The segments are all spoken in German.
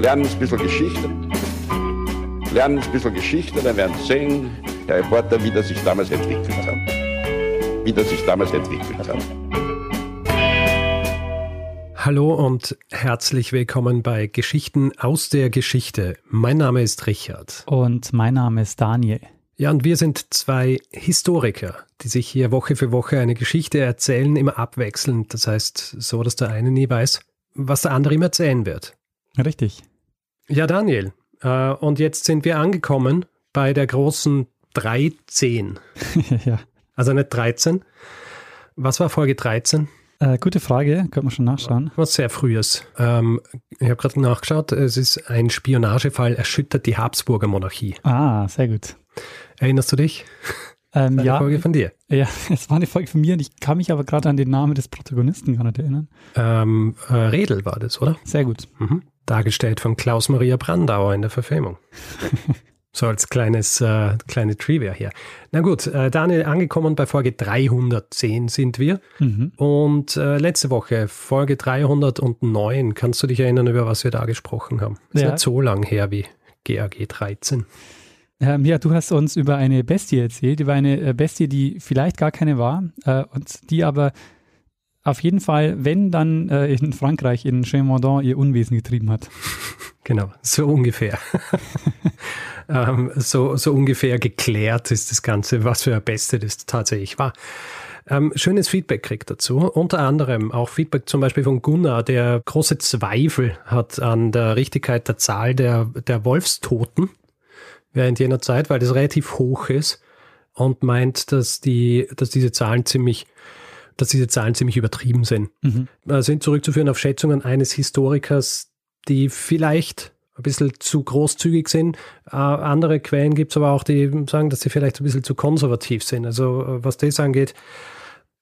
lernen ein bisschen Geschichte. Lernen ein bisschen Geschichte, dann werden Sie sehen, Herr Reporter, wie das sich damals entwickelt hat. Wie das sich damals entwickelt hat. Hallo und herzlich willkommen bei Geschichten aus der Geschichte. Mein Name ist Richard. Und mein Name ist Daniel. Ja, und wir sind zwei Historiker, die sich hier Woche für Woche eine Geschichte erzählen, immer abwechselnd. Das heißt, so, dass der eine nie weiß, was der andere ihm erzählen wird. Richtig. Ja, Daniel. Äh, und jetzt sind wir angekommen bei der großen 13. ja. Also nicht 13. Was war Folge 13? Äh, gute Frage, können wir schon nachschauen. Was sehr frühes. Ähm, ich habe gerade nachgeschaut, es ist ein Spionagefall, erschüttert die Habsburger Monarchie. Ah, sehr gut. Erinnerst du dich? Ähm, eine ja, Folge von dir. Ja, es war eine Folge von mir und ich kann mich aber gerade an den Namen des Protagonisten gar nicht erinnern. Ähm, äh, Redel war das, oder? Sehr gut. Mhm. Dargestellt von Klaus Maria Brandauer in der Verfilmung. so als kleines äh, kleine Trivia hier. Na gut, äh, Daniel, angekommen bei Folge 310 sind wir. Mhm. Und äh, letzte Woche, Folge 309, kannst du dich erinnern, über was wir da gesprochen haben? Ist Ja. nicht so lang her wie GAG 13. Ähm, ja, du hast uns über eine Bestie erzählt, über eine äh, Bestie, die vielleicht gar keine war äh, und die aber auf jeden Fall, wenn dann äh, in Frankreich, in Chamourdon, ihr Unwesen getrieben hat. Genau, so ungefähr. ähm, so, so ungefähr geklärt ist das Ganze, was für ein Beste das tatsächlich war. Ähm, schönes Feedback kriegt dazu. Unter anderem auch Feedback zum Beispiel von Gunnar, der große Zweifel hat an der Richtigkeit der Zahl der, der Wolfstoten während jener Zeit, weil das relativ hoch ist und meint, dass die, dass diese Zahlen ziemlich, dass diese Zahlen ziemlich übertrieben sind Mhm. äh, sind zurückzuführen auf Schätzungen eines Historikers, die vielleicht ein bisschen zu großzügig sind. Äh, andere Quellen gibt es aber auch, die sagen, dass sie vielleicht ein bisschen zu konservativ sind. Also äh, was das angeht,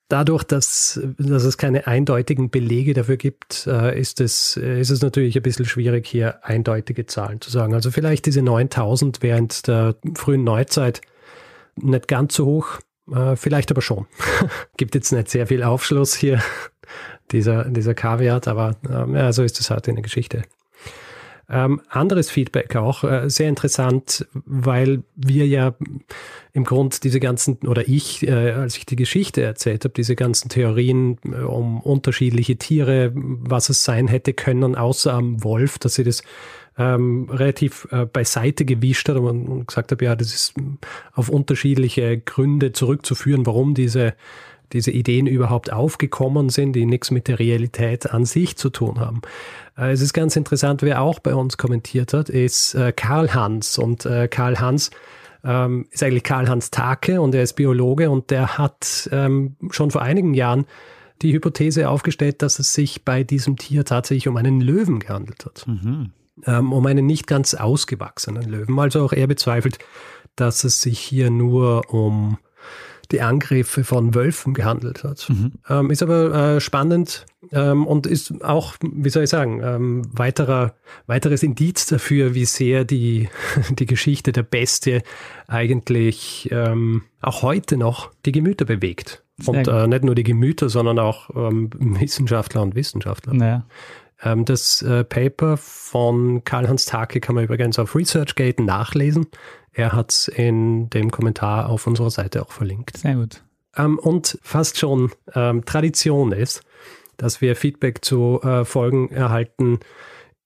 dadurch, dass, dass es keine eindeutigen Belege dafür gibt, äh, ist, es, äh, ist es natürlich ein bisschen schwierig, hier eindeutige Zahlen zu sagen. Also vielleicht diese 9000 während der frühen Neuzeit nicht ganz so hoch, äh, vielleicht aber schon. Gibt jetzt nicht sehr viel Aufschluss hier, dieser, dieser Kaviar, aber ähm, so ist es halt in der Geschichte. Ähm, anderes Feedback auch, äh, sehr interessant, weil wir ja im Grund diese ganzen, oder ich, äh, als ich die Geschichte erzählt habe, diese ganzen Theorien äh, um unterschiedliche Tiere, was es sein hätte können, außer am Wolf, dass sie das ähm, relativ äh, beiseite gewischt hat und, gesagt habe, ja, das ist auf unterschiedliche Gründe zurückzuführen, warum diese diese Ideen überhaupt aufgekommen sind, die nichts mit der Realität an sich zu tun haben. Äh, Es ist ganz interessant, wer auch bei uns kommentiert hat, ist äh, Karl Hans. Und äh, Karl Hans ähm, ist eigentlich Karl Hans Take und er ist Biologe und der hat ähm, schon vor einigen Jahren die Hypothese aufgestellt, dass es sich bei diesem Tier tatsächlich um einen Löwen gehandelt hat Mhm. Ähm, um einen nicht ganz ausgewachsenen Löwen. Also auch er bezweifelt, dass es sich hier nur um die Angriffe von Wölfen gehandelt hat. Mhm. Ähm, ist aber äh, spannend ähm, und ist auch, wie soll ich sagen, ähm, weiterer, weiteres Indiz dafür, wie sehr die, die Geschichte der Bestie eigentlich ähm, auch heute noch die Gemüter bewegt. Sehr Und äh, nicht nur die Gemüter, sondern auch ähm, Wissenschaftler und Wissenschaftler. Naja. Ähm, das äh, Paper von Karl-Heinz Take kann man übrigens auf ResearchGate nachlesen. Er hat es in dem Kommentar auf unserer Seite auch verlinkt. Sehr gut. Ähm, und fast schon ähm, Tradition ist, dass wir Feedback zu äh, Folgen erhalten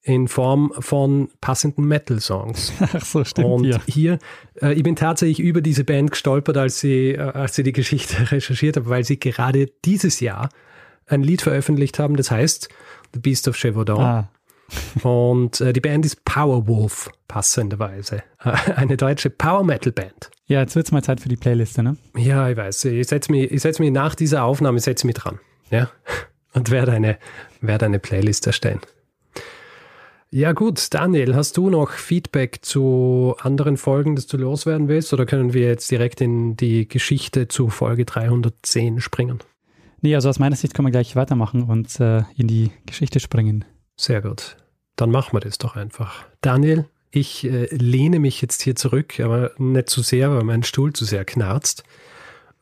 in Form von passenden Metal-Songs. Ach so, stimmt. Und ja. hier, äh, ich bin tatsächlich über diese Band gestolpert, als sie, äh, als sie die Geschichte recherchiert habe, weil sie gerade dieses Jahr ein Lied veröffentlicht haben, das heißt The Beast of Chevaudan. Ah, Und äh, die Band ist Powerwolf, passenderweise. Eine deutsche Power-Metal-Band. ja, jetzt wird's mal Zeit für die Playliste, ne? Ja, ich weiß. Ich setze mich, ich setz mich nach dieser Aufnahme setz mich dran. Ja? Und werde eine, werde eine Playlist erstellen. Ja gut, Daniel, hast du noch Feedback zu anderen Folgen, das du loswerden willst? Oder können wir jetzt direkt in die Geschichte zu Folge 310 springen? Nee, also aus meiner Sicht können wir gleich weitermachen und äh, in die Geschichte springen. Sehr gut. Dann machen wir das doch einfach. Daniel, ich äh, lehne mich jetzt hier zurück, aber nicht zu sehr, weil mein Stuhl zu sehr knarzt.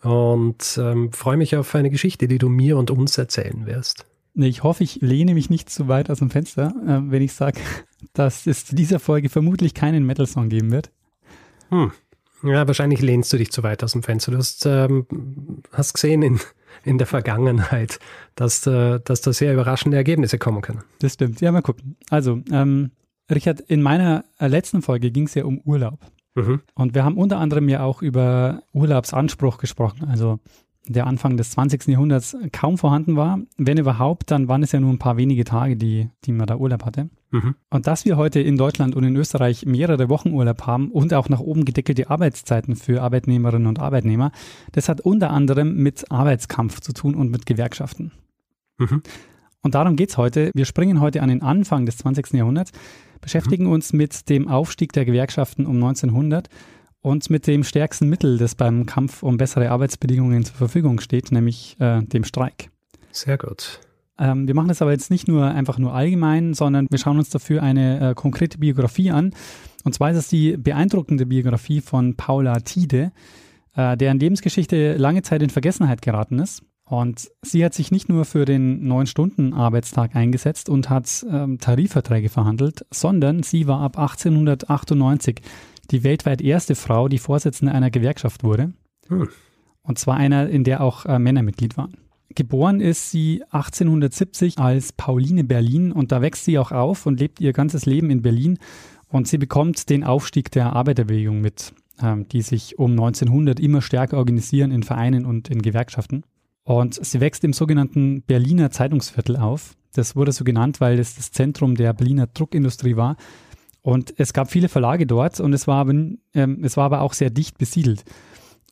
Und ähm, freue mich auf eine Geschichte, die du mir und uns erzählen wirst. Nee, ich hoffe, ich lehne mich nicht zu weit aus dem Fenster, äh, wenn ich sage, dass es in dieser Folge vermutlich keinen Metal-Song geben wird. Hm. Ja, wahrscheinlich lehnst du dich zu weit aus dem Fenster. Du hast, ähm, hast gesehen in, in der Vergangenheit, dass, äh, dass da sehr überraschende Ergebnisse kommen können. Das stimmt. Ja, mal gucken. Also, ähm, Richard, in meiner äh, letzten Folge ging es ja um Urlaub. Mhm. Und wir haben unter anderem ja auch über Urlaubsanspruch gesprochen. Also der Anfang des 20. Jahrhunderts kaum vorhanden war. Wenn überhaupt, dann waren es ja nur ein paar wenige Tage, die, die man da Urlaub hatte. Mhm. Und dass wir heute in Deutschland und in Österreich mehrere Wochen Urlaub haben und auch nach oben gedeckelte Arbeitszeiten für Arbeitnehmerinnen und Arbeitnehmer, das hat unter anderem mit Arbeitskampf zu tun und mit Gewerkschaften. Mhm. Und darum geht es heute. Wir springen heute an den Anfang des 20. Jahrhunderts, beschäftigen mhm. uns mit dem Aufstieg der Gewerkschaften um 1900 und mit dem stärksten Mittel, das beim Kampf um bessere Arbeitsbedingungen zur Verfügung steht, nämlich äh, dem Streik. Sehr gut. Ähm, wir machen das aber jetzt nicht nur einfach nur allgemein, sondern wir schauen uns dafür eine äh, konkrete Biografie an. Und zwar ist es die beeindruckende Biografie von Paula Tiede, äh, deren Lebensgeschichte lange Zeit in Vergessenheit geraten ist. Und sie hat sich nicht nur für den Neun-Stunden-Arbeitstag eingesetzt und hat ähm, Tarifverträge verhandelt, sondern sie war ab 1898 die weltweit erste Frau, die Vorsitzende einer Gewerkschaft wurde. Hm. Und zwar einer, in der auch äh, Männer Mitglied waren. Geboren ist sie 1870 als Pauline Berlin und da wächst sie auch auf und lebt ihr ganzes Leben in Berlin und sie bekommt den Aufstieg der Arbeiterbewegung mit, ähm, die sich um 1900 immer stärker organisieren in Vereinen und in Gewerkschaften. Und sie wächst im sogenannten Berliner Zeitungsviertel auf. Das wurde so genannt, weil es das Zentrum der Berliner Druckindustrie war und es gab viele Verlage dort und es war ähm, es war aber auch sehr dicht besiedelt.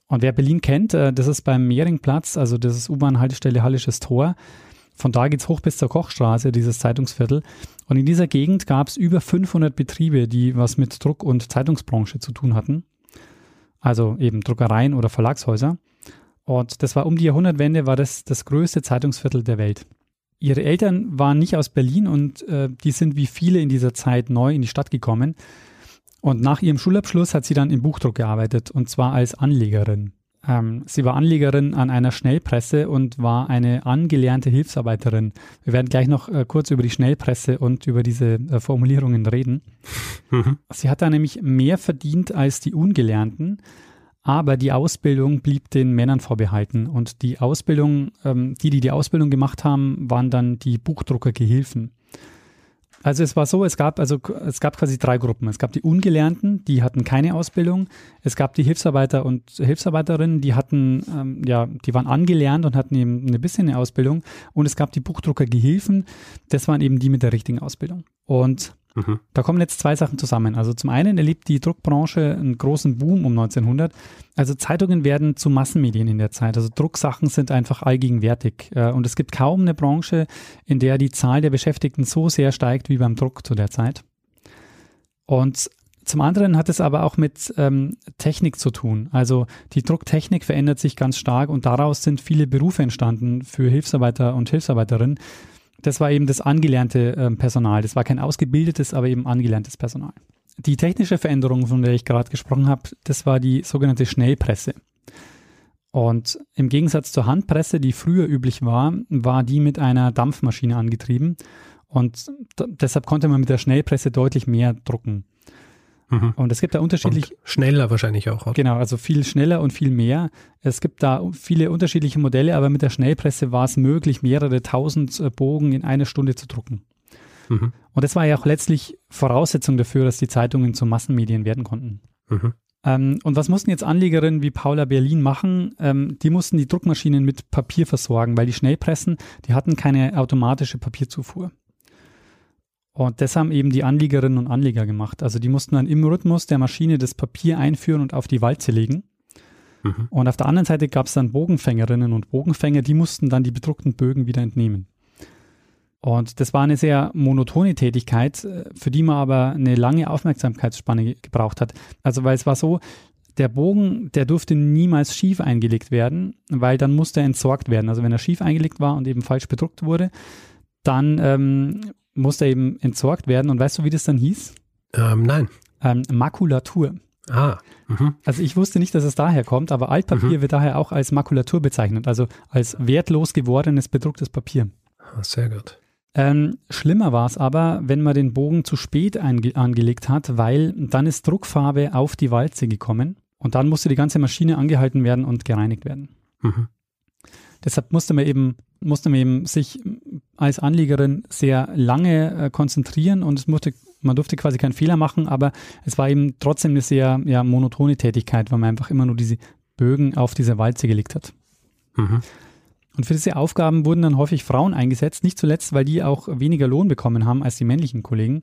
Und wer Berlin kennt, äh, das ist beim Mehringplatz, also das ist U-Bahn-Haltestelle Hallisches Tor. Von da geht's hoch bis zur Kochstraße, dieses Zeitungsviertel. Und in dieser Gegend gab es über 500 Betriebe, die was mit Druck- und Zeitungsbranche zu tun hatten. Also eben Druckereien oder Verlagshäuser. Und das war um die Jahrhundertwende, war das das größte Zeitungsviertel der Welt. Ihre Eltern waren nicht aus Berlin und äh, die sind wie viele in dieser Zeit neu in die Stadt gekommen. Und nach ihrem Schulabschluss hat sie dann im Buchdruck gearbeitet und zwar als Anlegerin. Ähm, sie war Anlegerin an einer Schnellpresse und war eine angelernte Hilfsarbeiterin. Wir werden gleich noch äh, kurz über die Schnellpresse und über diese äh, Formulierungen reden. Mhm. Sie hat da nämlich mehr verdient als die Ungelernten aber die Ausbildung blieb den Männern vorbehalten. Und die Ausbildung, ähm, die, die die Ausbildung gemacht haben, waren dann die Buchdruckergehilfen. Also es war so, es gab also es gab quasi drei Gruppen. Es gab die Ungelernten, die hatten keine Ausbildung. Es gab die Hilfsarbeiter und Hilfsarbeiterinnen, die hatten ähm, ja, die waren angelernt und hatten eben ein bisschen eine Ausbildung. Und es gab die Buchdruckergehilfen, das waren eben die mit der richtigen Ausbildung. Und Mhm. Da kommen jetzt zwei Sachen zusammen. Also zum einen erlebt die Druckbranche einen großen Boom um 1900. Also Zeitungen werden zu Massenmedien in der Zeit. Also Drucksachen sind einfach allgegenwärtig. Äh, und es gibt kaum eine Branche, in der die Zahl der Beschäftigten so sehr steigt wie beim Druck zu der Zeit. Und zum anderen hat es aber auch mit ähm, Technik zu tun. Also die Drucktechnik verändert sich ganz stark und daraus sind viele Berufe entstanden für Hilfsarbeiter und Hilfsarbeiterinnen das war eben das angelernte äh, Personal. Das war kein ausgebildetes, aber eben angelerntes Personal. Die technische Veränderung, von der ich gerade gesprochen habe, das war die sogenannte Schnellpresse. Und im Gegensatz zur Handpresse, die früher üblich war, war die mit einer Dampfmaschine angetrieben. Und deshalb konnte man mit der Schnellpresse deutlich mehr drucken. Mhm. Und es gibt da unterschiedlich. Und schneller wahrscheinlich auch. Oder? Genau, also viel schneller und viel mehr. Es gibt da viele unterschiedliche Modelle, aber mit der Schnellpresse war es möglich, mehrere tausend äh, Bogen in einer Stunde zu drucken. Mhm. Und das war ja auch letztlich Voraussetzung dafür, dass die Zeitungen zu Massenmedien werden konnten. Mhm. Ähm, und was mussten jetzt Anlegerinnen wie Paula Berlin machen? Ähm, die mussten die Druckmaschinen mit Papier versorgen, weil die Schnellpressen, die hatten keine automatische Papierzufuhr. Und das haben eben die Anliegerinnen und Anleger gemacht. Also die mussten dann im Rhythmus der Maschine das Papier einführen und auf die Walze legen. Mhm. Und auf der anderen Seite gab es dann Bogenfängerinnen und Bogenfänger, die mussten dann die bedruckten Bögen wieder entnehmen. Und das war eine sehr monotone Tätigkeit, äh, für die man aber eine lange Aufmerksamkeitsspanne gebraucht hat. Also weil es war so, der Bogen, der durfte niemals schief eingelegt werden, weil dann musste er entsorgt werden. Also wenn er schief eingelegt war und eben falsch bedruckt wurde, dann ähm, musste eben entsorgt werden. Und weißt du, wie das dann hieß? Ähm, nein. Ähm, Makulatur. Ah. Mhm. Also ich wusste nicht, dass es daher kommt, aber Altpapier mhm. wird daher auch als Makulatur bezeichnet, also als wertlos gewordenes bedrucktes Papier. Ah, sehr gut. Ähm, schlimmer war es aber, wenn man den Bogen zu spät angelegt hat, weil dann ist Druckfarbe auf die Walze gekommen und dann musste die ganze Maschine angehalten werden und gereinigt werden. Mhm. Deshalb musste man eben, musste man eben sich als Anliegerin sehr lange äh, konzentrieren und es musste, man durfte quasi keinen Fehler machen, aber es war eben trotzdem eine sehr ja, monotone Tätigkeit, weil man einfach immer nur diese Bögen auf diese Walze gelegt hat. Mhm. Und für diese Aufgaben wurden dann häufig Frauen eingesetzt, nicht zuletzt, weil die auch weniger Lohn bekommen haben als die männlichen Kollegen.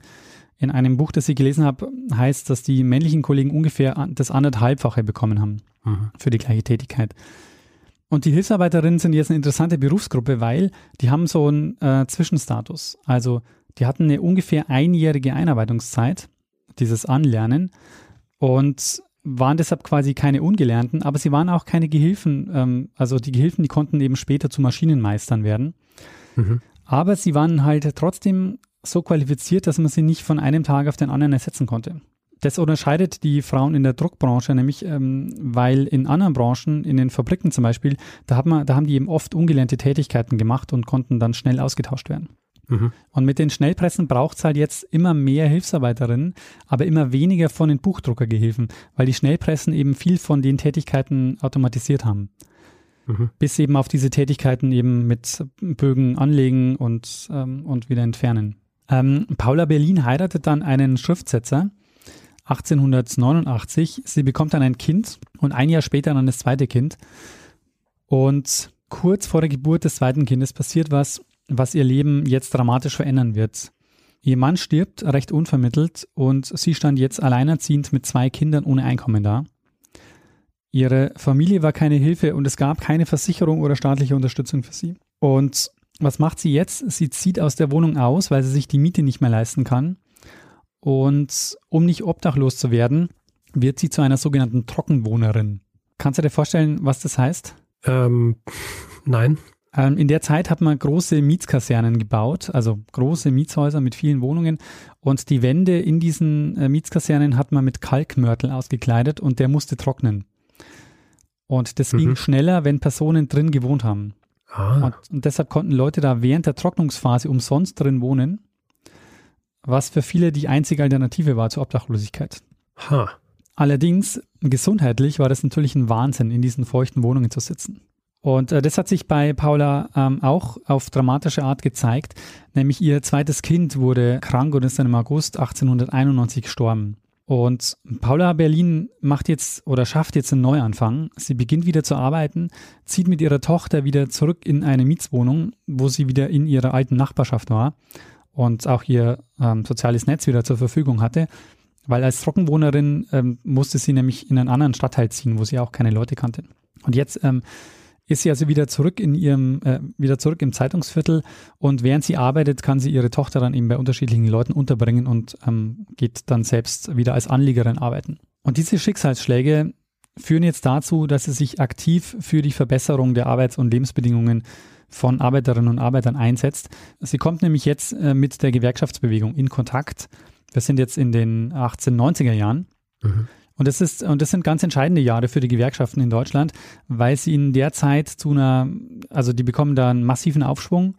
In einem Buch, das ich gelesen habe, heißt, dass die männlichen Kollegen ungefähr das anderthalbfache bekommen haben mhm. für die gleiche Tätigkeit. Und die Hilfsarbeiterinnen sind jetzt eine interessante Berufsgruppe, weil die haben so einen äh, Zwischenstatus. Also die hatten eine ungefähr einjährige Einarbeitungszeit, dieses Anlernen. Und waren deshalb quasi keine Ungelernten, aber sie waren auch keine Gehilfen. Ähm, also die Gehilfen, die konnten eben später zu Maschinenmeistern werden. Mhm. Aber sie waren halt trotzdem so qualifiziert, dass man sie nicht von einem Tag auf den anderen ersetzen konnte. Das unterscheidet die Frauen in der Druckbranche nämlich, ähm, weil in anderen Branchen, in den Fabriken zum Beispiel, da, hat man, da haben die eben oft ungelernte Tätigkeiten gemacht und konnten dann schnell ausgetauscht werden. Mhm. Und mit den Schnellpressen braucht es halt jetzt immer mehr Hilfsarbeiterinnen, aber immer weniger von den Buchdruckergehilfen, weil die Schnellpressen eben viel von den Tätigkeiten automatisiert haben. Mhm. Bis eben auf diese Tätigkeiten eben mit Bögen anlegen und, ähm, und wieder entfernen. Ähm, Paula Berlin heiratet dann einen Schriftsetzer 1889. Sie bekommt dann ein Kind und ein Jahr später dann das zweite Kind. Und kurz vor der Geburt des zweiten Kindes passiert was, was ihr Leben jetzt dramatisch verändern wird. Ihr Mann stirbt recht unvermittelt und sie stand jetzt alleinerziehend mit zwei Kindern ohne Einkommen da. Ihre Familie war keine Hilfe und es gab keine Versicherung oder staatliche Unterstützung für sie. Und was macht sie jetzt? Sie zieht aus der Wohnung aus, weil sie sich die Miete nicht mehr leisten kann. Und um nicht obdachlos zu werden, wird sie zu einer sogenannten Trockenwohnerin. Kannst du dir vorstellen, was das heißt? Ähm, nein. Ähm, in der Zeit hat man große Mietskasernen gebaut, also große Mietshäuser mit vielen Wohnungen. Und die Wände in diesen äh, Mietskasernen hat man mit Kalkmörtel ausgekleidet und der musste trocknen. Und das mhm. ging schneller, wenn Personen drin gewohnt haben. Ah. Und, und deshalb konnten Leute da während der Trocknungsphase umsonst drin wohnen, was für viele die einzige Alternative war zur Obdachlosigkeit. Ha. Allerdings, gesundheitlich war das natürlich ein Wahnsinn, in diesen feuchten Wohnungen zu sitzen. Und äh, das hat sich bei Paula ähm, auch auf dramatische Art gezeigt, nämlich ihr zweites Kind wurde krank und ist dann im August 1891 gestorben. Und Paula Berlin macht jetzt oder schafft jetzt einen Neuanfang. Sie beginnt wieder zu arbeiten, zieht mit ihrer Tochter wieder zurück in eine Mietswohnung, wo sie wieder in ihrer alten Nachbarschaft war und auch ihr ähm, soziales Netz wieder zur Verfügung hatte. Weil als Trockenwohnerin ähm, musste sie nämlich in einen anderen Stadtteil ziehen, wo sie auch keine Leute kannte. Und jetzt ähm, ist sie also wieder zurück in ihrem, äh, wieder zurück im Zeitungsviertel und während sie arbeitet, kann sie ihre Tochter dann eben bei unterschiedlichen Leuten unterbringen und ähm, geht dann selbst wieder als Anliegerin arbeiten. Und diese Schicksalsschläge führen jetzt dazu, dass sie sich aktiv für die Verbesserung der Arbeits- und Lebensbedingungen von Arbeiterinnen und Arbeitern einsetzt. Sie kommt nämlich jetzt äh, mit der Gewerkschaftsbewegung in Kontakt. Wir sind jetzt in den 1890er Jahren. Mhm. Und das ist, und das sind ganz entscheidende Jahre für die Gewerkschaften in Deutschland, weil sie in der Zeit zu einer, also die bekommen da einen massiven Aufschwung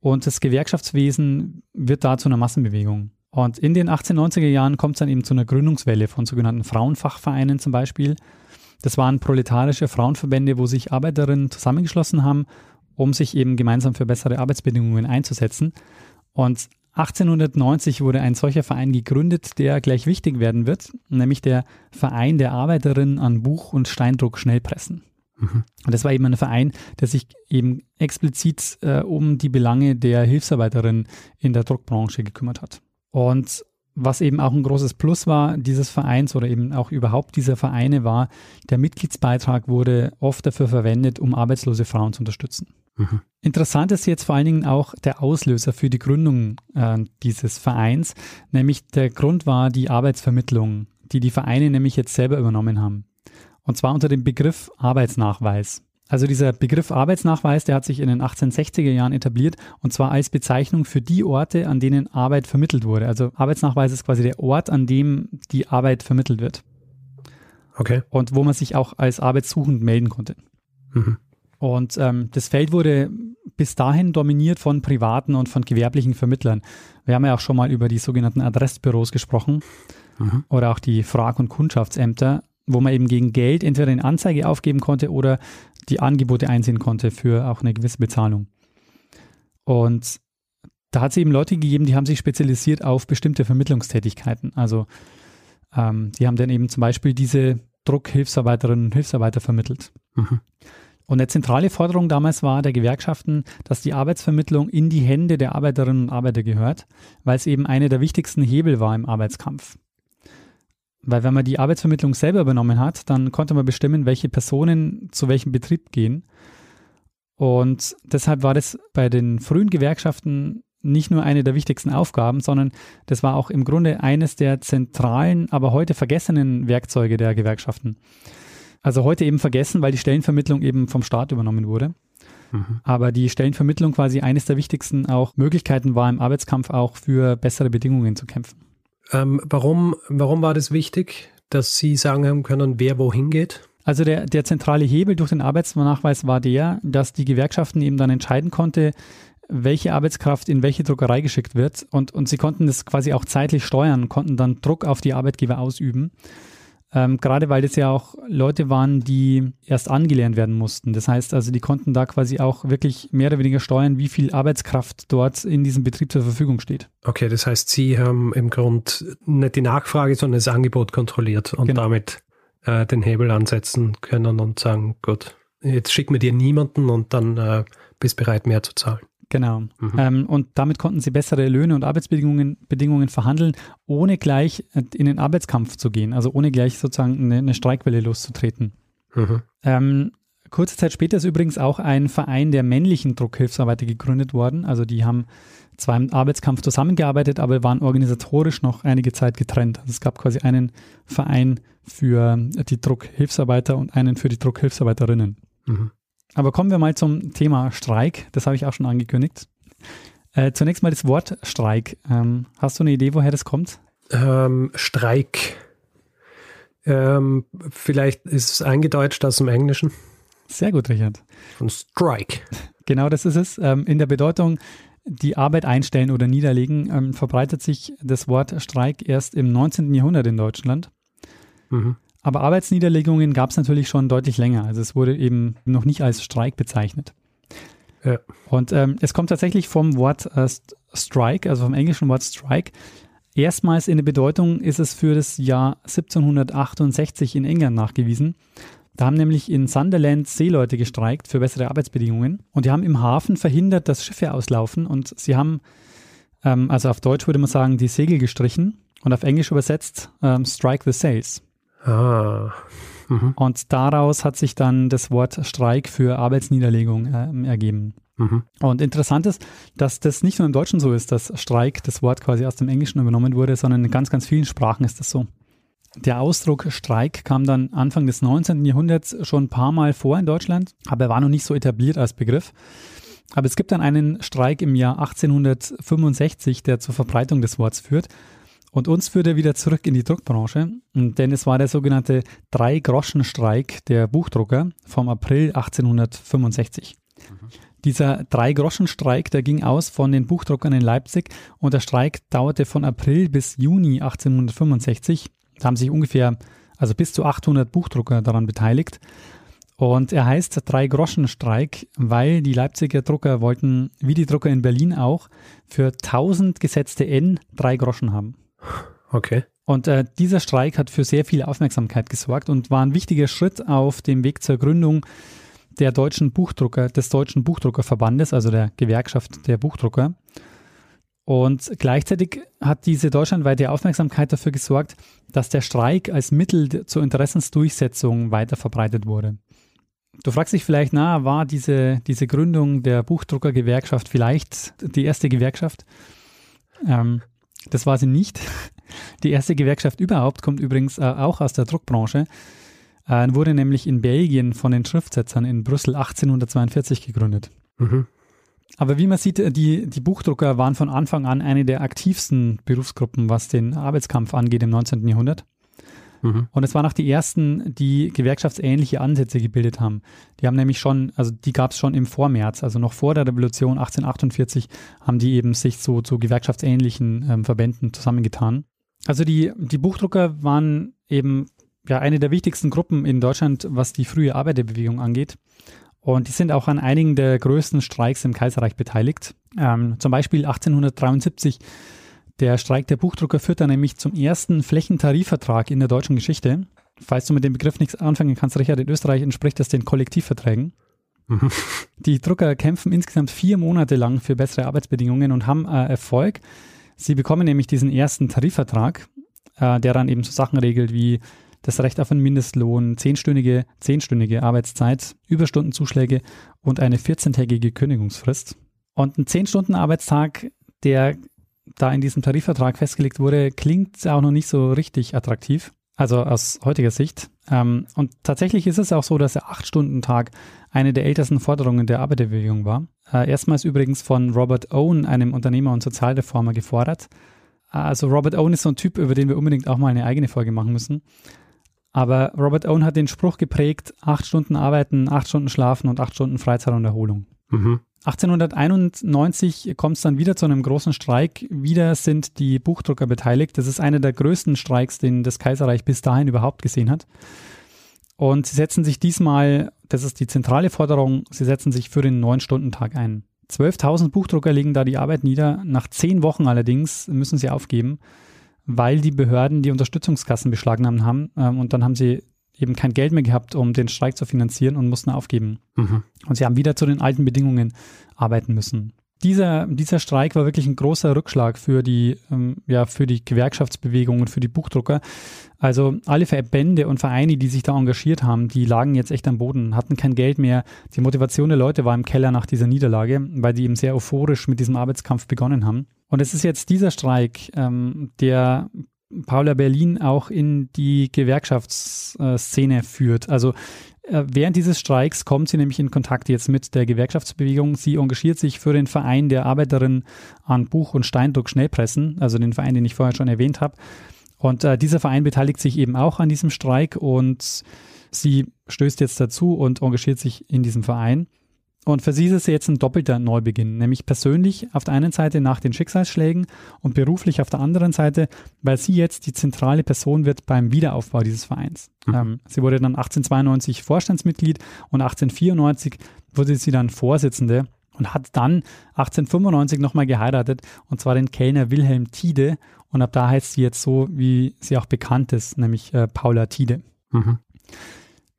und das Gewerkschaftswesen wird da zu einer Massenbewegung. Und in den 1890er Jahren kommt es dann eben zu einer Gründungswelle von sogenannten Frauenfachvereinen zum Beispiel. Das waren proletarische Frauenverbände, wo sich Arbeiterinnen zusammengeschlossen haben, um sich eben gemeinsam für bessere Arbeitsbedingungen einzusetzen. Und 1890 wurde ein solcher Verein gegründet, der gleich wichtig werden wird, nämlich der Verein der Arbeiterinnen an Buch- und Steindruck Schnellpressen. Mhm. Und das war eben ein Verein, der sich eben explizit äh, um die Belange der Hilfsarbeiterinnen in der Druckbranche gekümmert hat. Und was eben auch ein großes Plus war dieses Vereins oder eben auch überhaupt dieser Vereine war, der Mitgliedsbeitrag wurde oft dafür verwendet, um arbeitslose Frauen zu unterstützen. Mhm. Interessant ist jetzt vor allen Dingen auch der Auslöser für die Gründung äh, dieses Vereins, nämlich der Grund war die Arbeitsvermittlung, die die Vereine nämlich jetzt selber übernommen haben. Und zwar unter dem Begriff Arbeitsnachweis. Also dieser Begriff Arbeitsnachweis, der hat sich in den 1860er Jahren etabliert und zwar als Bezeichnung für die Orte, an denen Arbeit vermittelt wurde. Also Arbeitsnachweis ist quasi der Ort, an dem die Arbeit vermittelt wird. Okay. Und wo man sich auch als arbeitssuchend melden konnte. Mhm. Und ähm, das Feld wurde bis dahin dominiert von privaten und von gewerblichen Vermittlern. Wir haben ja auch schon mal über die sogenannten Adressbüros gesprochen mhm. oder auch die Frag- und Kundschaftsämter, wo man eben gegen Geld entweder eine Anzeige aufgeben konnte oder die Angebote einsehen konnte für auch eine gewisse Bezahlung. Und da hat es eben Leute gegeben, die haben sich spezialisiert auf bestimmte Vermittlungstätigkeiten. Also ähm, die haben dann eben zum Beispiel diese Druckhilfsarbeiterinnen und Hilfsarbeiter vermittelt. Mhm. Und eine zentrale Forderung damals war der Gewerkschaften, dass die Arbeitsvermittlung in die Hände der Arbeiterinnen und Arbeiter gehört, weil es eben eine der wichtigsten Hebel war im Arbeitskampf. Weil wenn man die Arbeitsvermittlung selber übernommen hat, dann konnte man bestimmen, welche Personen zu welchem Betrieb gehen. Und deshalb war das bei den frühen Gewerkschaften nicht nur eine der wichtigsten Aufgaben, sondern das war auch im Grunde eines der zentralen, aber heute vergessenen Werkzeuge der Gewerkschaften. Also heute eben vergessen, weil die Stellenvermittlung eben vom Staat übernommen wurde. Mhm. Aber die Stellenvermittlung quasi eines der wichtigsten auch Möglichkeiten war im Arbeitskampf auch für bessere Bedingungen zu kämpfen. Ähm, warum, warum war das wichtig, dass Sie sagen haben können, wer wohin geht? Also der, der zentrale Hebel durch den Arbeitsnachweis war der, dass die Gewerkschaften eben dann entscheiden konnte, welche Arbeitskraft in welche Druckerei geschickt wird. Und, und sie konnten das quasi auch zeitlich steuern, konnten dann Druck auf die Arbeitgeber ausüben. Ähm, gerade weil das ja auch Leute waren, die erst angelernt werden mussten. Das heißt also, die konnten da quasi auch wirklich mehr oder weniger steuern, wie viel Arbeitskraft dort in diesem Betrieb zur Verfügung steht. Okay, das heißt, Sie haben im Grund nicht die Nachfrage, sondern das Angebot kontrolliert und genau. damit äh, den Hebel ansetzen können und sagen, gut, jetzt schick mir dir niemanden und dann äh, bist bereit, mehr zu zahlen. Genau. Mhm. Ähm, und damit konnten sie bessere Löhne und Arbeitsbedingungen Bedingungen verhandeln, ohne gleich äh, in den Arbeitskampf zu gehen, also ohne gleich sozusagen eine, eine Streikwelle loszutreten. Mhm. Ähm, kurze Zeit später ist übrigens auch ein Verein der männlichen Druckhilfsarbeiter gegründet worden. Also die haben zwar im Arbeitskampf zusammengearbeitet, aber waren organisatorisch noch einige Zeit getrennt. Also es gab quasi einen Verein für die Druckhilfsarbeiter und einen für die Druckhilfsarbeiterinnen. Mhm. Aber kommen wir mal zum Thema Streik. Das habe ich auch schon angekündigt. Äh, zunächst mal das Wort Streik. Ähm, hast du eine Idee, woher das kommt? Ähm, Streik. Ähm, vielleicht ist es eingedeutscht aus dem Englischen. Sehr gut, Richard. Von Strike. Genau, das ist es. Ähm, in der Bedeutung die Arbeit einstellen oder niederlegen ähm, verbreitet sich das Wort Streik erst im 19. Jahrhundert in Deutschland. Mhm. Aber Arbeitsniederlegungen gab es natürlich schon deutlich länger. Also es wurde eben noch nicht als Streik bezeichnet. Ja. Und ähm, es kommt tatsächlich vom Wort äh, Strike, also vom englischen Wort Strike. Erstmals in der Bedeutung ist es für das Jahr 1768 in England nachgewiesen. Da haben nämlich in Sunderland Seeleute gestreikt für bessere Arbeitsbedingungen und die haben im Hafen verhindert, dass Schiffe auslaufen und sie haben, ähm, also auf Deutsch würde man sagen, die Segel gestrichen und auf Englisch übersetzt ähm, Strike the Sails. Ah. Mhm. Und daraus hat sich dann das Wort Streik für Arbeitsniederlegung äh, ergeben. Mhm. Und interessant ist, dass das nicht nur im Deutschen so ist, dass Streik, das Wort quasi aus dem Englischen übernommen wurde, sondern in ganz, ganz vielen Sprachen ist das so. Der Ausdruck Streik kam dann Anfang des 19. Jahrhunderts schon ein paar Mal vor in Deutschland, aber er war noch nicht so etabliert als Begriff. Aber es gibt dann einen Streik im Jahr 1865, der zur Verbreitung des Wortes führt. Und uns führt er wieder zurück in die Druckbranche, denn es war der sogenannte Drei-Groschen-Streik der Buchdrucker vom April 1865. Mhm. Dieser Drei-Groschen-Streik, der ging aus von den Buchdruckern in Leipzig und der Streik dauerte von April bis Juni 1865. Da haben sich ungefähr, also bis zu 800 Buchdrucker daran beteiligt. Und er heißt Drei-Groschen-Streik, weil die Leipziger Drucker wollten, wie die Drucker in Berlin auch, für 1000 gesetzte N drei Groschen haben. Okay. Und äh, dieser Streik hat für sehr viel Aufmerksamkeit gesorgt und war ein wichtiger Schritt auf dem Weg zur Gründung der deutschen Buchdrucker, des deutschen Buchdruckerverbandes, also der Gewerkschaft der Buchdrucker. Und gleichzeitig hat diese deutschlandweite Aufmerksamkeit dafür gesorgt, dass der Streik als Mittel zur Interessensdurchsetzung weiter verbreitet wurde. Du fragst dich vielleicht, na, war diese, diese Gründung der Buchdruckergewerkschaft vielleicht die erste Gewerkschaft? Ähm, das war sie nicht. Die erste Gewerkschaft überhaupt kommt übrigens äh, auch aus der Druckbranche. Äh, wurde nämlich in Belgien von den Schriftsetzern in Brüssel 1842 gegründet. Mhm. Aber wie man sieht, äh, die, die Buchdrucker waren von Anfang an eine der aktivsten Berufsgruppen, was den Arbeitskampf angeht im 19. Jahrhundert. Mhm. Und es waren auch die ersten, die gewerkschaftsähnliche Ansätze gebildet haben. Die haben nämlich schon, also die gab es schon im Vormärz, also noch vor der Revolution 1848 haben die eben sich so zu gewerkschaftsähnlichen ähm, Verbänden zusammengetan. Also die, die Buchdrucker waren eben ja eine der wichtigsten Gruppen in Deutschland, was die frühe Arbeiterbewegung angeht. Und die sind auch an einigen der größten Streiks im Kaiserreich beteiligt. Ähm, zum Beispiel 1873 der Streik der Buchdrucker führt dann nämlich zum ersten Flächentarifvertrag in der deutschen Geschichte. Falls du mit dem Begriff nichts anfangen kannst, Richard, in Österreich entspricht das den Kollektivverträgen. Mhm. Die Drucker kämpfen insgesamt vier Monate lang für bessere Arbeitsbedingungen und haben äh, Erfolg. Sie bekommen nämlich diesen ersten Tarifvertrag, äh, der dann eben so Sachen regelt wie das Recht auf einen Mindestlohn, zehnstündige, zehnstündige Arbeitszeit, Überstundenzuschläge und eine 14-tägige Kündigungsfrist. Und ein 10-Stunden-Arbeitstag, der da in diesem Tarifvertrag festgelegt wurde, klingt auch noch nicht so richtig attraktiv. Also aus heutiger Sicht. Ähm, und tatsächlich ist es auch so, dass der 8-Stunden-Tag eine der ältesten Forderungen der Arbeiterbewegung war. Äh, erstmals übrigens von Robert Owen, einem Unternehmer und Sozialreformer, gefordert. Also Robert Owen ist so ein Typ, über den wir unbedingt auch mal eine eigene Folge machen müssen. Aber Robert Owen hat den Spruch geprägt, acht Stunden arbeiten, acht Stunden schlafen und acht Stunden Freizeit und Erholung. Mhm. 1891 kommt es dann wieder zu einem großen Streik. Wieder sind die Buchdrucker beteiligt. Das ist einer der größten Streiks, den das Kaiserreich bis dahin überhaupt gesehen hat. Und sie setzen sich diesmal, das ist die zentrale Forderung, sie setzen sich für den Neun-Stunden-Tag ein. 12.000 Buchdrucker legen da die Arbeit nieder. Nach zehn Wochen allerdings müssen sie aufgeben, weil die Behörden die Unterstützungskassen beschlagnahmt haben. Ähm, und dann haben sie eben kein Geld mehr gehabt, um den Streik zu finanzieren und mussten aufgeben. Mhm. Und sie haben wieder zu den alten Bedingungen arbeiten müssen. Dieser, dieser Streik war wirklich ein großer Rückschlag für die, ähm, ja, für die Gewerkschaftsbewegung und für die Buchdrucker. Also alle Verbände und Vereine, die sich da engagiert haben, die lagen jetzt echt am Boden, hatten kein Geld mehr. Die Motivation der Leute war im Keller nach dieser Niederlage, weil die eben sehr euphorisch mit diesem Arbeitskampf begonnen haben. Und es ist jetzt dieser Streik, ähm, der Paula Berlin auch in die Gewerkschaftsszene führt. Also äh, während dieses Streiks kommt sie nämlich in Kontakt jetzt mit der Gewerkschaftsbewegung. Sie engagiert sich für den Verein der Arbeiterinnen an Buch- und Steindruck Schnellpressen, also den Verein, den ich vorher schon erwähnt habe. Und äh, dieser Verein beteiligt sich eben auch an diesem Streik und sie stößt jetzt dazu und engagiert sich in diesem Verein. Und für sie ist es jetzt ein doppelter Neubeginn, nämlich persönlich auf der einen Seite nach den Schicksalsschlägen und beruflich auf der anderen Seite, weil sie jetzt die zentrale Person wird beim Wiederaufbau dieses Vereins. Mhm. Ähm, sie wurde dann 1892 Vorstandsmitglied und 1894 wurde sie dann Vorsitzende und hat dann 1895 nochmal geheiratet und zwar den Kellner Wilhelm Tiede und ab da heißt sie jetzt so, wie sie auch bekannt ist, nämlich äh, Paula Tiede. Mhm.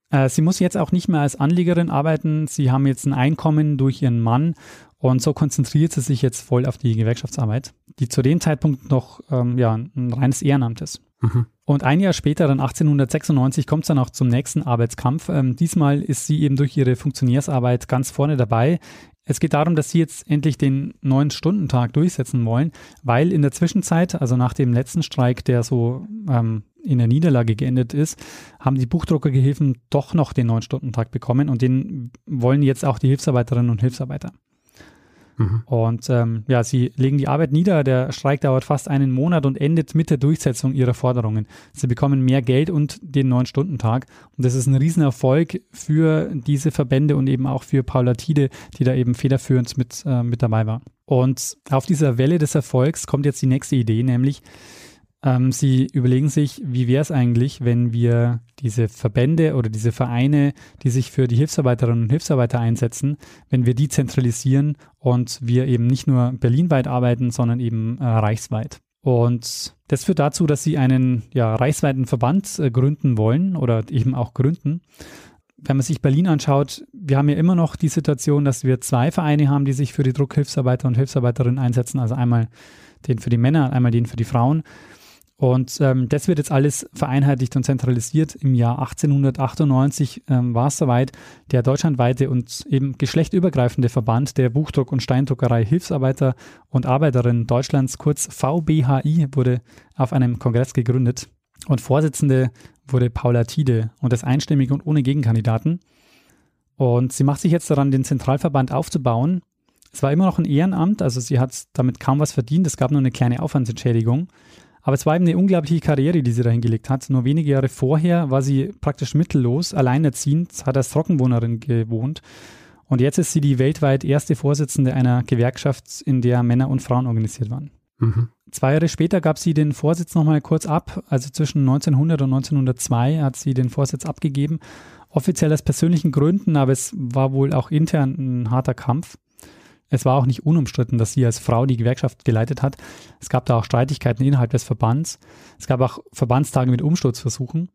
Äh, sie muss jetzt auch nicht mehr als Anlegerin arbeiten. Sie haben jetzt ein Einkommen durch ihren Mann und so konzentriert sie sich jetzt voll auf die Gewerkschaftsarbeit, die zu dem Zeitpunkt noch ähm, ja, ein reines Ehrenamt ist. Mhm. Und ein Jahr später, dann 1896, kommt es dann auch zum nächsten Arbeitskampf. Ähm, diesmal ist sie eben durch ihre Funktionärsarbeit ganz vorne dabei. Es geht darum, dass sie jetzt endlich den neun Stunden Tag durchsetzen wollen, weil in der Zwischenzeit, also nach dem letzten Streik, der so ähm, in der Niederlage geendet ist, haben die Buchdruckergehilfen doch noch den neun Stunden Tag bekommen und den wollen jetzt auch die Hilfsarbeiterinnen und Hilfsarbeiter. Mhm. Und ähm, ja, sie legen die Arbeit nieder. Der Streik dauert fast einen Monat und endet mit der Durchsetzung ihrer Forderungen. Sie bekommen mehr Geld und den Neun-Stunden-Tag. Und das ist ein Riesenerfolg für diese Verbände und eben auch für Paula Tide, die da eben federführend mit, äh, mit dabei war. Und auf dieser Welle des Erfolgs kommt jetzt die nächste Idee, nämlich ähm, sie überlegen sich, wie wäre es eigentlich, wenn wir diese Verbände oder diese Vereine, die sich für die Hilfsarbeiterinnen und Hilfsarbeiter einsetzen, wenn wir die zentralisieren und wir eben nicht nur berlinweit arbeiten, sondern eben äh, reichsweit. Und das führt dazu, dass sie einen ja, reichsweiten Verband äh, gründen wollen oder eben auch gründen. Wenn man sich Berlin anschaut, wir haben ja immer noch die Situation, dass wir zwei Vereine haben, die sich für die Druckhilfsarbeiter und Hilfsarbeiterinnen einsetzen. Also einmal den für die Männer, einmal den für die Frauen. Und ähm, das wird jetzt alles vereinheitlicht und zentralisiert. Im Jahr 1898 ähm, war es soweit. Der deutschlandweite und eben geschlechtübergreifende Verband der Buchdruck- und Steindruckerei Hilfsarbeiter und Arbeiterinnen Deutschlands, kurz VBHI, wurde auf einem Kongress gegründet. Und Vorsitzende wurde Paula Tiede und das einstimmig und ohne Gegenkandidaten. Und sie macht sich jetzt daran, den Zentralverband aufzubauen. Es war immer noch ein Ehrenamt, also sie hat damit kaum was verdient. Es gab nur eine kleine Aufwandsentschädigung. Aber es war eben eine unglaubliche Karriere, die sie da hingelegt hat. Nur wenige Jahre vorher war sie praktisch mittellos, alleinerziehend, hat als Trockenwohnerin gewohnt. Und jetzt ist sie die weltweit erste Vorsitzende einer Gewerkschaft, in der Männer und Frauen organisiert waren. Mhm. Zwei Jahre später gab sie den Vorsitz nochmal kurz ab. Also zwischen 1900 und 1902 hat sie den Vorsitz abgegeben. Offiziell aus persönlichen Gründen, aber es war wohl auch intern ein harter Kampf. Es war auch nicht unumstritten, dass sie als Frau die Gewerkschaft geleitet hat. Es gab da auch Streitigkeiten innerhalb des Verbands. Es gab auch Verbandstage mit Umsturzversuchen.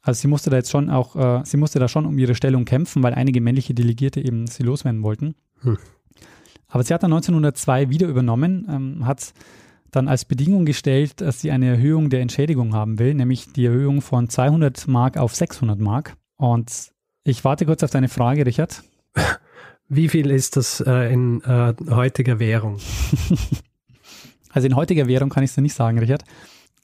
Also sie musste da jetzt schon auch, äh, sie musste da schon um ihre Stellung kämpfen, weil einige männliche Delegierte eben sie loswerden wollten. Hm. Aber sie hat dann 1902 wieder übernommen, ähm, hat dann als Bedingung gestellt, dass sie eine Erhöhung der Entschädigung haben will, nämlich die Erhöhung von 200 Mark auf 600 Mark. Und ich warte kurz auf deine Frage, Richard. Wie viel ist das äh, in äh, heutiger Währung? also in heutiger Währung kann ich es dir nicht sagen, Richard.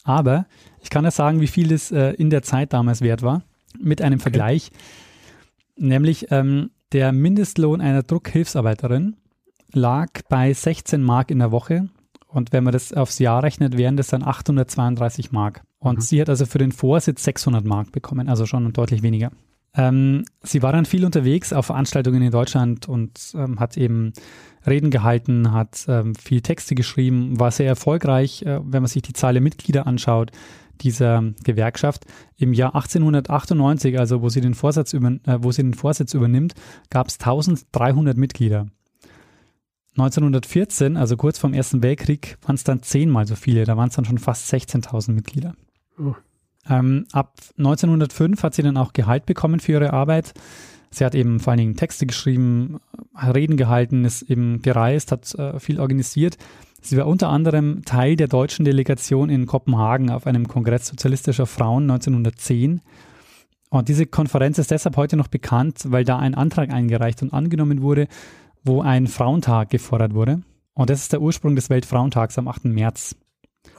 Aber ich kann ja sagen, wie viel es äh, in der Zeit damals wert war, mit einem okay. Vergleich. Nämlich ähm, der Mindestlohn einer Druckhilfsarbeiterin lag bei 16 Mark in der Woche. Und wenn man das aufs Jahr rechnet, wären das dann 832 Mark. Und mhm. sie hat also für den Vorsitz 600 Mark bekommen, also schon deutlich weniger. Ähm, sie war dann viel unterwegs auf Veranstaltungen in Deutschland und ähm, hat eben Reden gehalten, hat ähm, viel Texte geschrieben, war sehr erfolgreich, äh, wenn man sich die Zahl der Mitglieder anschaut dieser Gewerkschaft. Im Jahr 1898, also wo sie den Vorsitz, über, äh, wo sie den Vorsitz übernimmt, gab es 1300 Mitglieder. 1914, also kurz vorm Ersten Weltkrieg, waren es dann zehnmal so viele. Da waren es dann schon fast 16.000 Mitglieder. Oh. Ähm, ab 1905 hat sie dann auch Gehalt bekommen für ihre Arbeit. Sie hat eben vor allen Dingen Texte geschrieben, Reden gehalten, ist eben gereist, hat äh, viel organisiert. Sie war unter anderem Teil der deutschen Delegation in Kopenhagen auf einem Kongress sozialistischer Frauen 1910. Und diese Konferenz ist deshalb heute noch bekannt, weil da ein Antrag eingereicht und angenommen wurde, wo ein Frauentag gefordert wurde. Und das ist der Ursprung des Weltfrauentags am 8. März.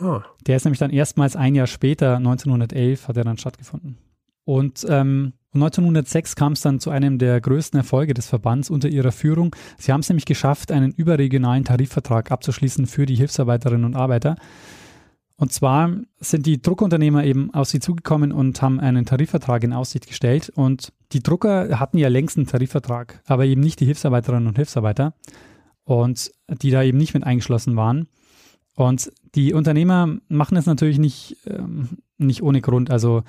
Oh. Der ist nämlich dann erstmals ein Jahr später, 1911, hat er dann stattgefunden. Und ähm, 1906 kam es dann zu einem der größten Erfolge des Verbands unter ihrer Führung. Sie haben es nämlich geschafft, einen überregionalen Tarifvertrag abzuschließen für die Hilfsarbeiterinnen und Arbeiter. Und zwar sind die Druckunternehmer eben auf sie zugekommen und haben einen Tarifvertrag in Aussicht gestellt. Und die Drucker hatten ja längst einen Tarifvertrag, aber eben nicht die Hilfsarbeiterinnen und Hilfsarbeiter. Und die da eben nicht mit eingeschlossen waren. Und die Unternehmer machen es natürlich nicht, ähm, nicht ohne Grund. Also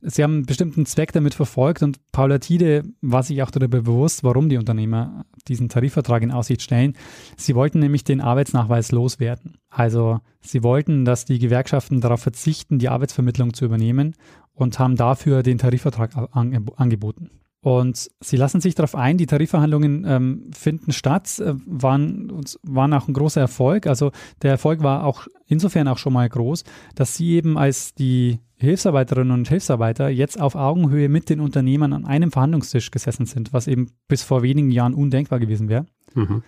sie haben einen bestimmten Zweck damit verfolgt und Paula Tide war sich auch darüber bewusst, warum die Unternehmer diesen Tarifvertrag in Aussicht stellen. Sie wollten nämlich den Arbeitsnachweis loswerden. Also sie wollten, dass die Gewerkschaften darauf verzichten, die Arbeitsvermittlung zu übernehmen und haben dafür den Tarifvertrag angeboten. Und sie lassen sich darauf ein, die Tarifverhandlungen ähm, finden statt, äh, waren, waren auch ein großer Erfolg. Also der Erfolg war auch insofern auch schon mal groß, dass sie eben als die Hilfsarbeiterinnen und Hilfsarbeiter jetzt auf Augenhöhe mit den Unternehmern an einem Verhandlungstisch gesessen sind, was eben bis vor wenigen Jahren undenkbar gewesen wäre. Mhm.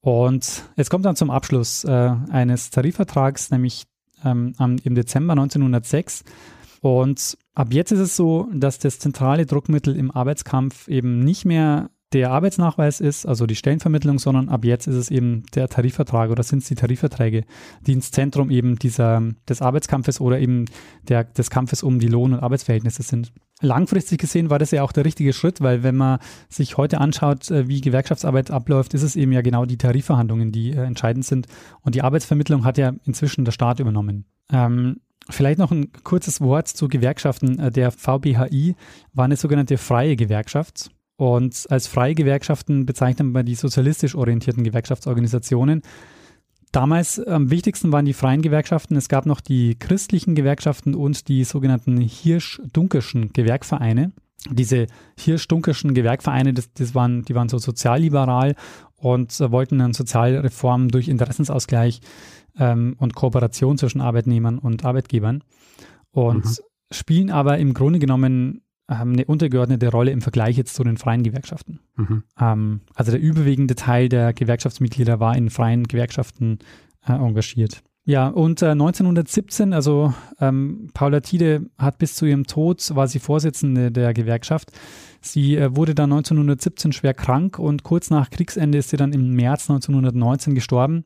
Und jetzt kommt dann zum Abschluss äh, eines Tarifvertrags, nämlich ähm, im Dezember 1906. Und ab jetzt ist es so, dass das zentrale Druckmittel im Arbeitskampf eben nicht mehr der Arbeitsnachweis ist, also die Stellenvermittlung, sondern ab jetzt ist es eben der Tarifvertrag oder sind es die Tarifverträge, die ins Zentrum eben dieser, des Arbeitskampfes oder eben der, des Kampfes um die Lohn- und Arbeitsverhältnisse sind. Langfristig gesehen war das ja auch der richtige Schritt, weil wenn man sich heute anschaut, äh, wie Gewerkschaftsarbeit abläuft, ist es eben ja genau die Tarifverhandlungen, die äh, entscheidend sind. Und die Arbeitsvermittlung hat ja inzwischen der Staat übernommen. Ähm, Vielleicht noch ein kurzes Wort zu Gewerkschaften. Äh, der VBHI war eine sogenannte freie Gewerkschaft. Und als freie Gewerkschaften bezeichnet man die sozialistisch orientierten Gewerkschaftsorganisationen. Damals am wichtigsten waren die freien Gewerkschaften. Es gab noch die christlichen Gewerkschaften und die sogenannten Hirsch-Dunkerschen Gewerkvereine. Diese Hirsch-Dunkerschen Gewerkvereine, das, das waren, die waren so sozialliberal und wollten eine Sozialreform durch Interessensausgleich ähm, und Kooperation zwischen Arbeitnehmern und Arbeitgebern. Und mhm. spielen aber im Grunde genommen haben eine untergeordnete Rolle im Vergleich jetzt zu den freien Gewerkschaften. Mhm. Ähm, also der überwiegende Teil der Gewerkschaftsmitglieder war in freien Gewerkschaften äh, engagiert. Ja, und äh, 1917, also ähm, Paula Tide hat bis zu ihrem Tod, war sie Vorsitzende der Gewerkschaft. Sie äh, wurde dann 1917 schwer krank und kurz nach Kriegsende ist sie dann im März 1919 gestorben.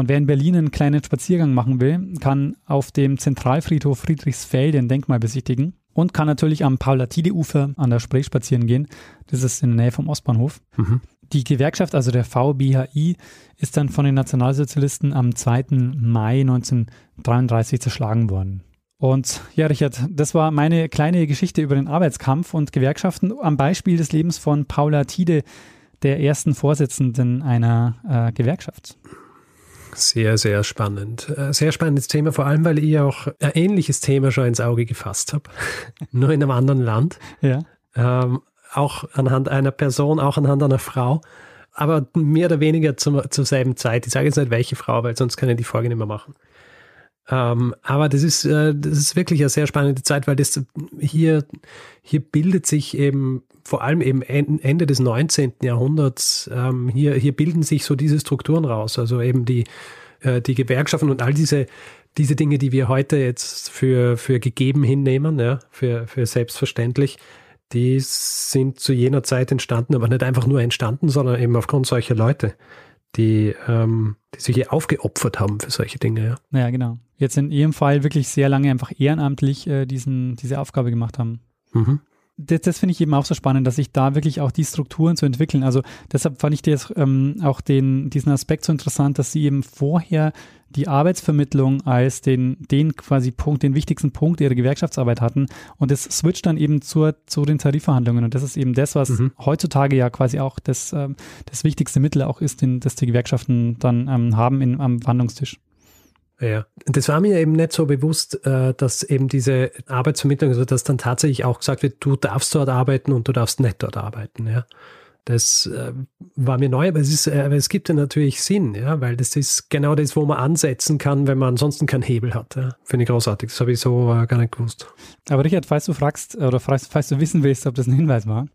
Und wer in Berlin einen kleinen Spaziergang machen will, kann auf dem Zentralfriedhof Friedrichsfelde ein Denkmal besichtigen und kann natürlich am Paula-Tide-Ufer an der Spree spazieren gehen. Das ist in der Nähe vom Ostbahnhof. Mhm. Die Gewerkschaft, also der VBHI, ist dann von den Nationalsozialisten am 2. Mai 1933 zerschlagen worden. Und ja, Richard, das war meine kleine Geschichte über den Arbeitskampf und Gewerkschaften am Beispiel des Lebens von Paula Tide, der ersten Vorsitzenden einer äh, Gewerkschaft. Sehr, sehr spannend. Äh, sehr spannendes Thema, vor allem, weil ich auch ein ähnliches Thema schon ins Auge gefasst habe. Nur in einem anderen Land. Ja. Ähm, auch anhand einer Person, auch anhand einer Frau. Aber mehr oder weniger zum, zur selben Zeit. Ich sage jetzt nicht welche Frau, weil sonst kann ich die Folge nicht mehr machen. Ähm, aber das ist, äh, das ist wirklich eine sehr spannende Zeit, weil das hier, hier bildet sich eben vor allem eben Ende des 19. Jahrhunderts, ähm, hier, hier bilden sich so diese Strukturen raus. Also eben die, äh, die Gewerkschaften und all diese, diese Dinge, die wir heute jetzt für, für gegeben hinnehmen, ja, für, für selbstverständlich, die sind zu jener Zeit entstanden, aber nicht einfach nur entstanden, sondern eben aufgrund solcher Leute, die, ähm, die sich hier aufgeopfert haben für solche Dinge. Ja. Naja, genau. Jetzt in ihrem Fall wirklich sehr lange einfach ehrenamtlich äh, diesen, diese Aufgabe gemacht haben. Mhm das, das finde ich eben auch so spannend, dass sich da wirklich auch die Strukturen zu entwickeln. Also deshalb fand ich das, ähm, auch den, diesen Aspekt so interessant, dass sie eben vorher die Arbeitsvermittlung als den, den quasi Punkt, den wichtigsten Punkt ihrer Gewerkschaftsarbeit hatten. Und das switcht dann eben zur, zu den Tarifverhandlungen. Und das ist eben das, was mhm. heutzutage ja quasi auch das, ähm, das wichtigste Mittel auch ist, den, das die Gewerkschaften dann ähm, haben in, am Verhandlungstisch. Ja, das war mir eben nicht so bewusst, äh, dass eben diese Arbeitsvermittlung, also dass dann tatsächlich auch gesagt wird, du darfst dort arbeiten und du darfst nicht dort arbeiten, ja. Das äh, war mir neu, aber es, ist, aber es gibt ja natürlich Sinn, ja, weil das ist genau das, wo man ansetzen kann, wenn man ansonsten keinen Hebel hat. Ja. Finde ich großartig. Das habe ich so gar nicht gewusst. Aber Richard, falls du fragst oder falls, falls du wissen willst, ob das ein Hinweis war,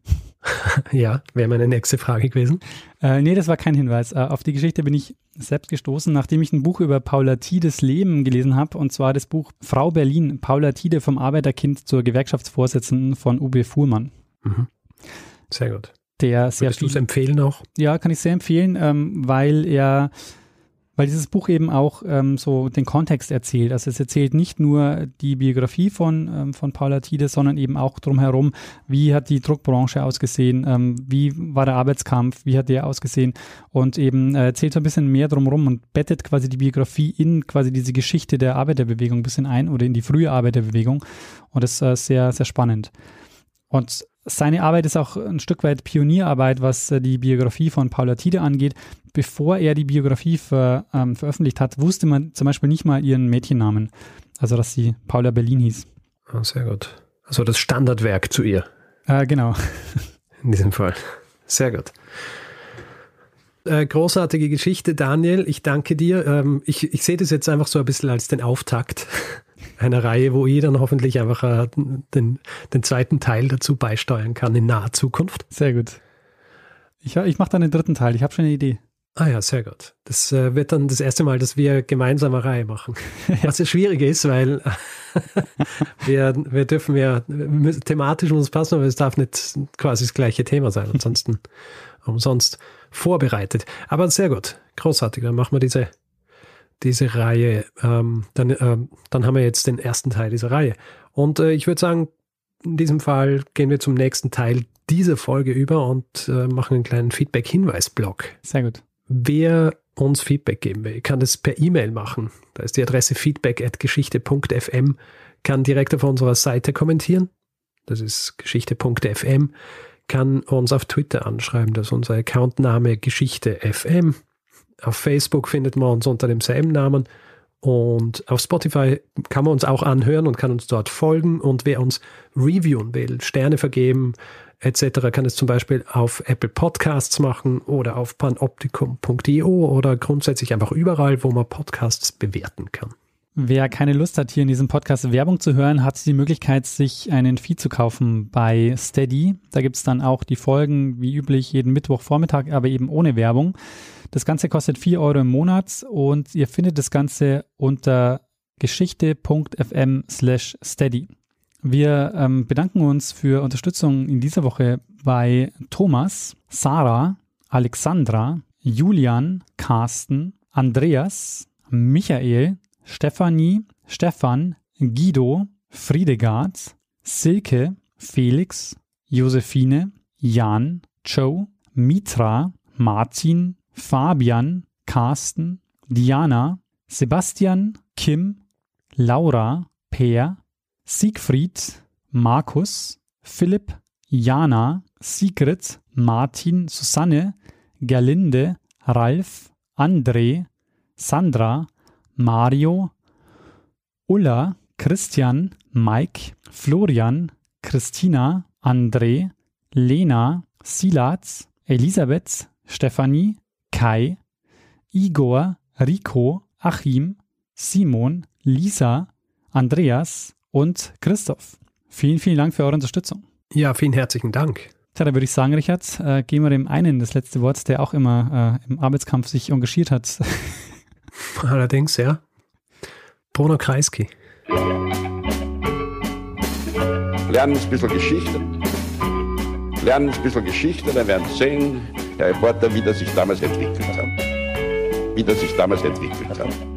ja, wäre meine nächste Frage gewesen. Äh, nee, das war kein Hinweis. Äh, auf die Geschichte bin ich selbst gestoßen, nachdem ich ein Buch über Paula Tides Leben gelesen habe, und zwar das Buch Frau Berlin, Paula Tide vom Arbeiterkind zur Gewerkschaftsvorsitzenden von Uwe Fuhrmann. Mhm. Sehr gut. Der sehr Würdest du es empfehlen auch? Ja, kann ich sehr empfehlen, ähm, weil er weil dieses Buch eben auch ähm, so den Kontext erzählt. Also es erzählt nicht nur die Biografie von, ähm, von Paula Tide, sondern eben auch drumherum, wie hat die Druckbranche ausgesehen, ähm, wie war der Arbeitskampf, wie hat der ausgesehen und eben äh, erzählt so ein bisschen mehr drumherum und bettet quasi die Biografie in quasi diese Geschichte der Arbeiterbewegung ein bisschen ein oder in die frühe Arbeiterbewegung und das ist äh, sehr, sehr spannend. Und seine Arbeit ist auch ein Stück weit Pionierarbeit, was äh, die Biografie von Paula Tide angeht. Bevor er die Biografie ver, ähm, veröffentlicht hat, wusste man zum Beispiel nicht mal ihren Mädchennamen. Also, dass sie Paula Berlin hieß. Oh, sehr gut. Also das Standardwerk zu ihr. Äh, genau. In diesem Fall. Sehr gut. Äh, großartige Geschichte, Daniel. Ich danke dir. Ähm, ich, ich sehe das jetzt einfach so ein bisschen als den Auftakt einer Reihe, wo ich dann hoffentlich einfach äh, den, den zweiten Teil dazu beisteuern kann in naher Zukunft. Sehr gut. Ich, ich mache dann den dritten Teil. Ich habe schon eine Idee. Ah ja, sehr gut. Das äh, wird dann das erste Mal, dass wir gemeinsam eine Reihe machen. Was ja schwierig ist, weil wir, wir dürfen ja, thematisch muss es passen, aber es darf nicht quasi das gleiche Thema sein. Ansonsten umsonst vorbereitet. Aber sehr gut. Großartig. Dann machen wir diese diese Reihe. Ähm, dann, ähm, dann haben wir jetzt den ersten Teil dieser Reihe. Und äh, ich würde sagen, in diesem Fall gehen wir zum nächsten Teil dieser Folge über und äh, machen einen kleinen Feedback-Hinweis-Blog. Sehr gut. Wer uns Feedback geben will, kann das per E-Mail machen. Da ist die Adresse feedback.geschichte.fm, kann direkt auf unserer Seite kommentieren. Das ist geschichte.fm, kann uns auf Twitter anschreiben, das ist unser Accountname Geschichte.fm. Auf Facebook findet man uns unter demselben Namen. Und auf Spotify kann man uns auch anhören und kann uns dort folgen. Und wer uns reviewen will, Sterne vergeben etc., kann es zum Beispiel auf Apple Podcasts machen oder auf panoptikum.io oder grundsätzlich einfach überall, wo man Podcasts bewerten kann. Wer keine Lust hat, hier in diesem Podcast Werbung zu hören, hat die Möglichkeit, sich einen Feed zu kaufen bei Steady. Da gibt es dann auch die Folgen, wie üblich, jeden Mittwochvormittag, aber eben ohne Werbung. Das Ganze kostet 4 Euro im Monat und ihr findet das Ganze unter geschichte.fm slash steady. Wir ähm, bedanken uns für Unterstützung in dieser Woche bei Thomas, Sarah, Alexandra, Julian, Carsten, Andreas, Michael, Stefanie, Stefan, Guido, Friedegard, Silke, Felix, Josephine, Jan, Joe, Mitra, Martin, Fabian, Carsten, Diana, Sebastian, Kim, Laura, Per, Siegfried, Markus, Philipp, Jana, Sigrid, Martin, Susanne, Gerlinde, Ralf, André, Sandra, Mario, Ulla, Christian, Mike, Florian, Christina, André, Lena, Silas, Elisabeth, Stefanie, Kai, Igor, Rico, Achim, Simon, Lisa, Andreas und Christoph. Vielen, vielen Dank für eure Unterstützung. Ja, vielen herzlichen Dank. Tja, da würde ich sagen, Richard, äh, geben wir dem einen das letzte Wort, der auch immer äh, im Arbeitskampf sich engagiert hat. Allerdings, ja. Bruno Kreisky. Lernen ein bisschen Geschichte. Lernen ein bisschen Geschichte, dann werden Sie sehen, der Reporter, wie das sich damals entwickelt hat. Wie das sich damals entwickelt hat.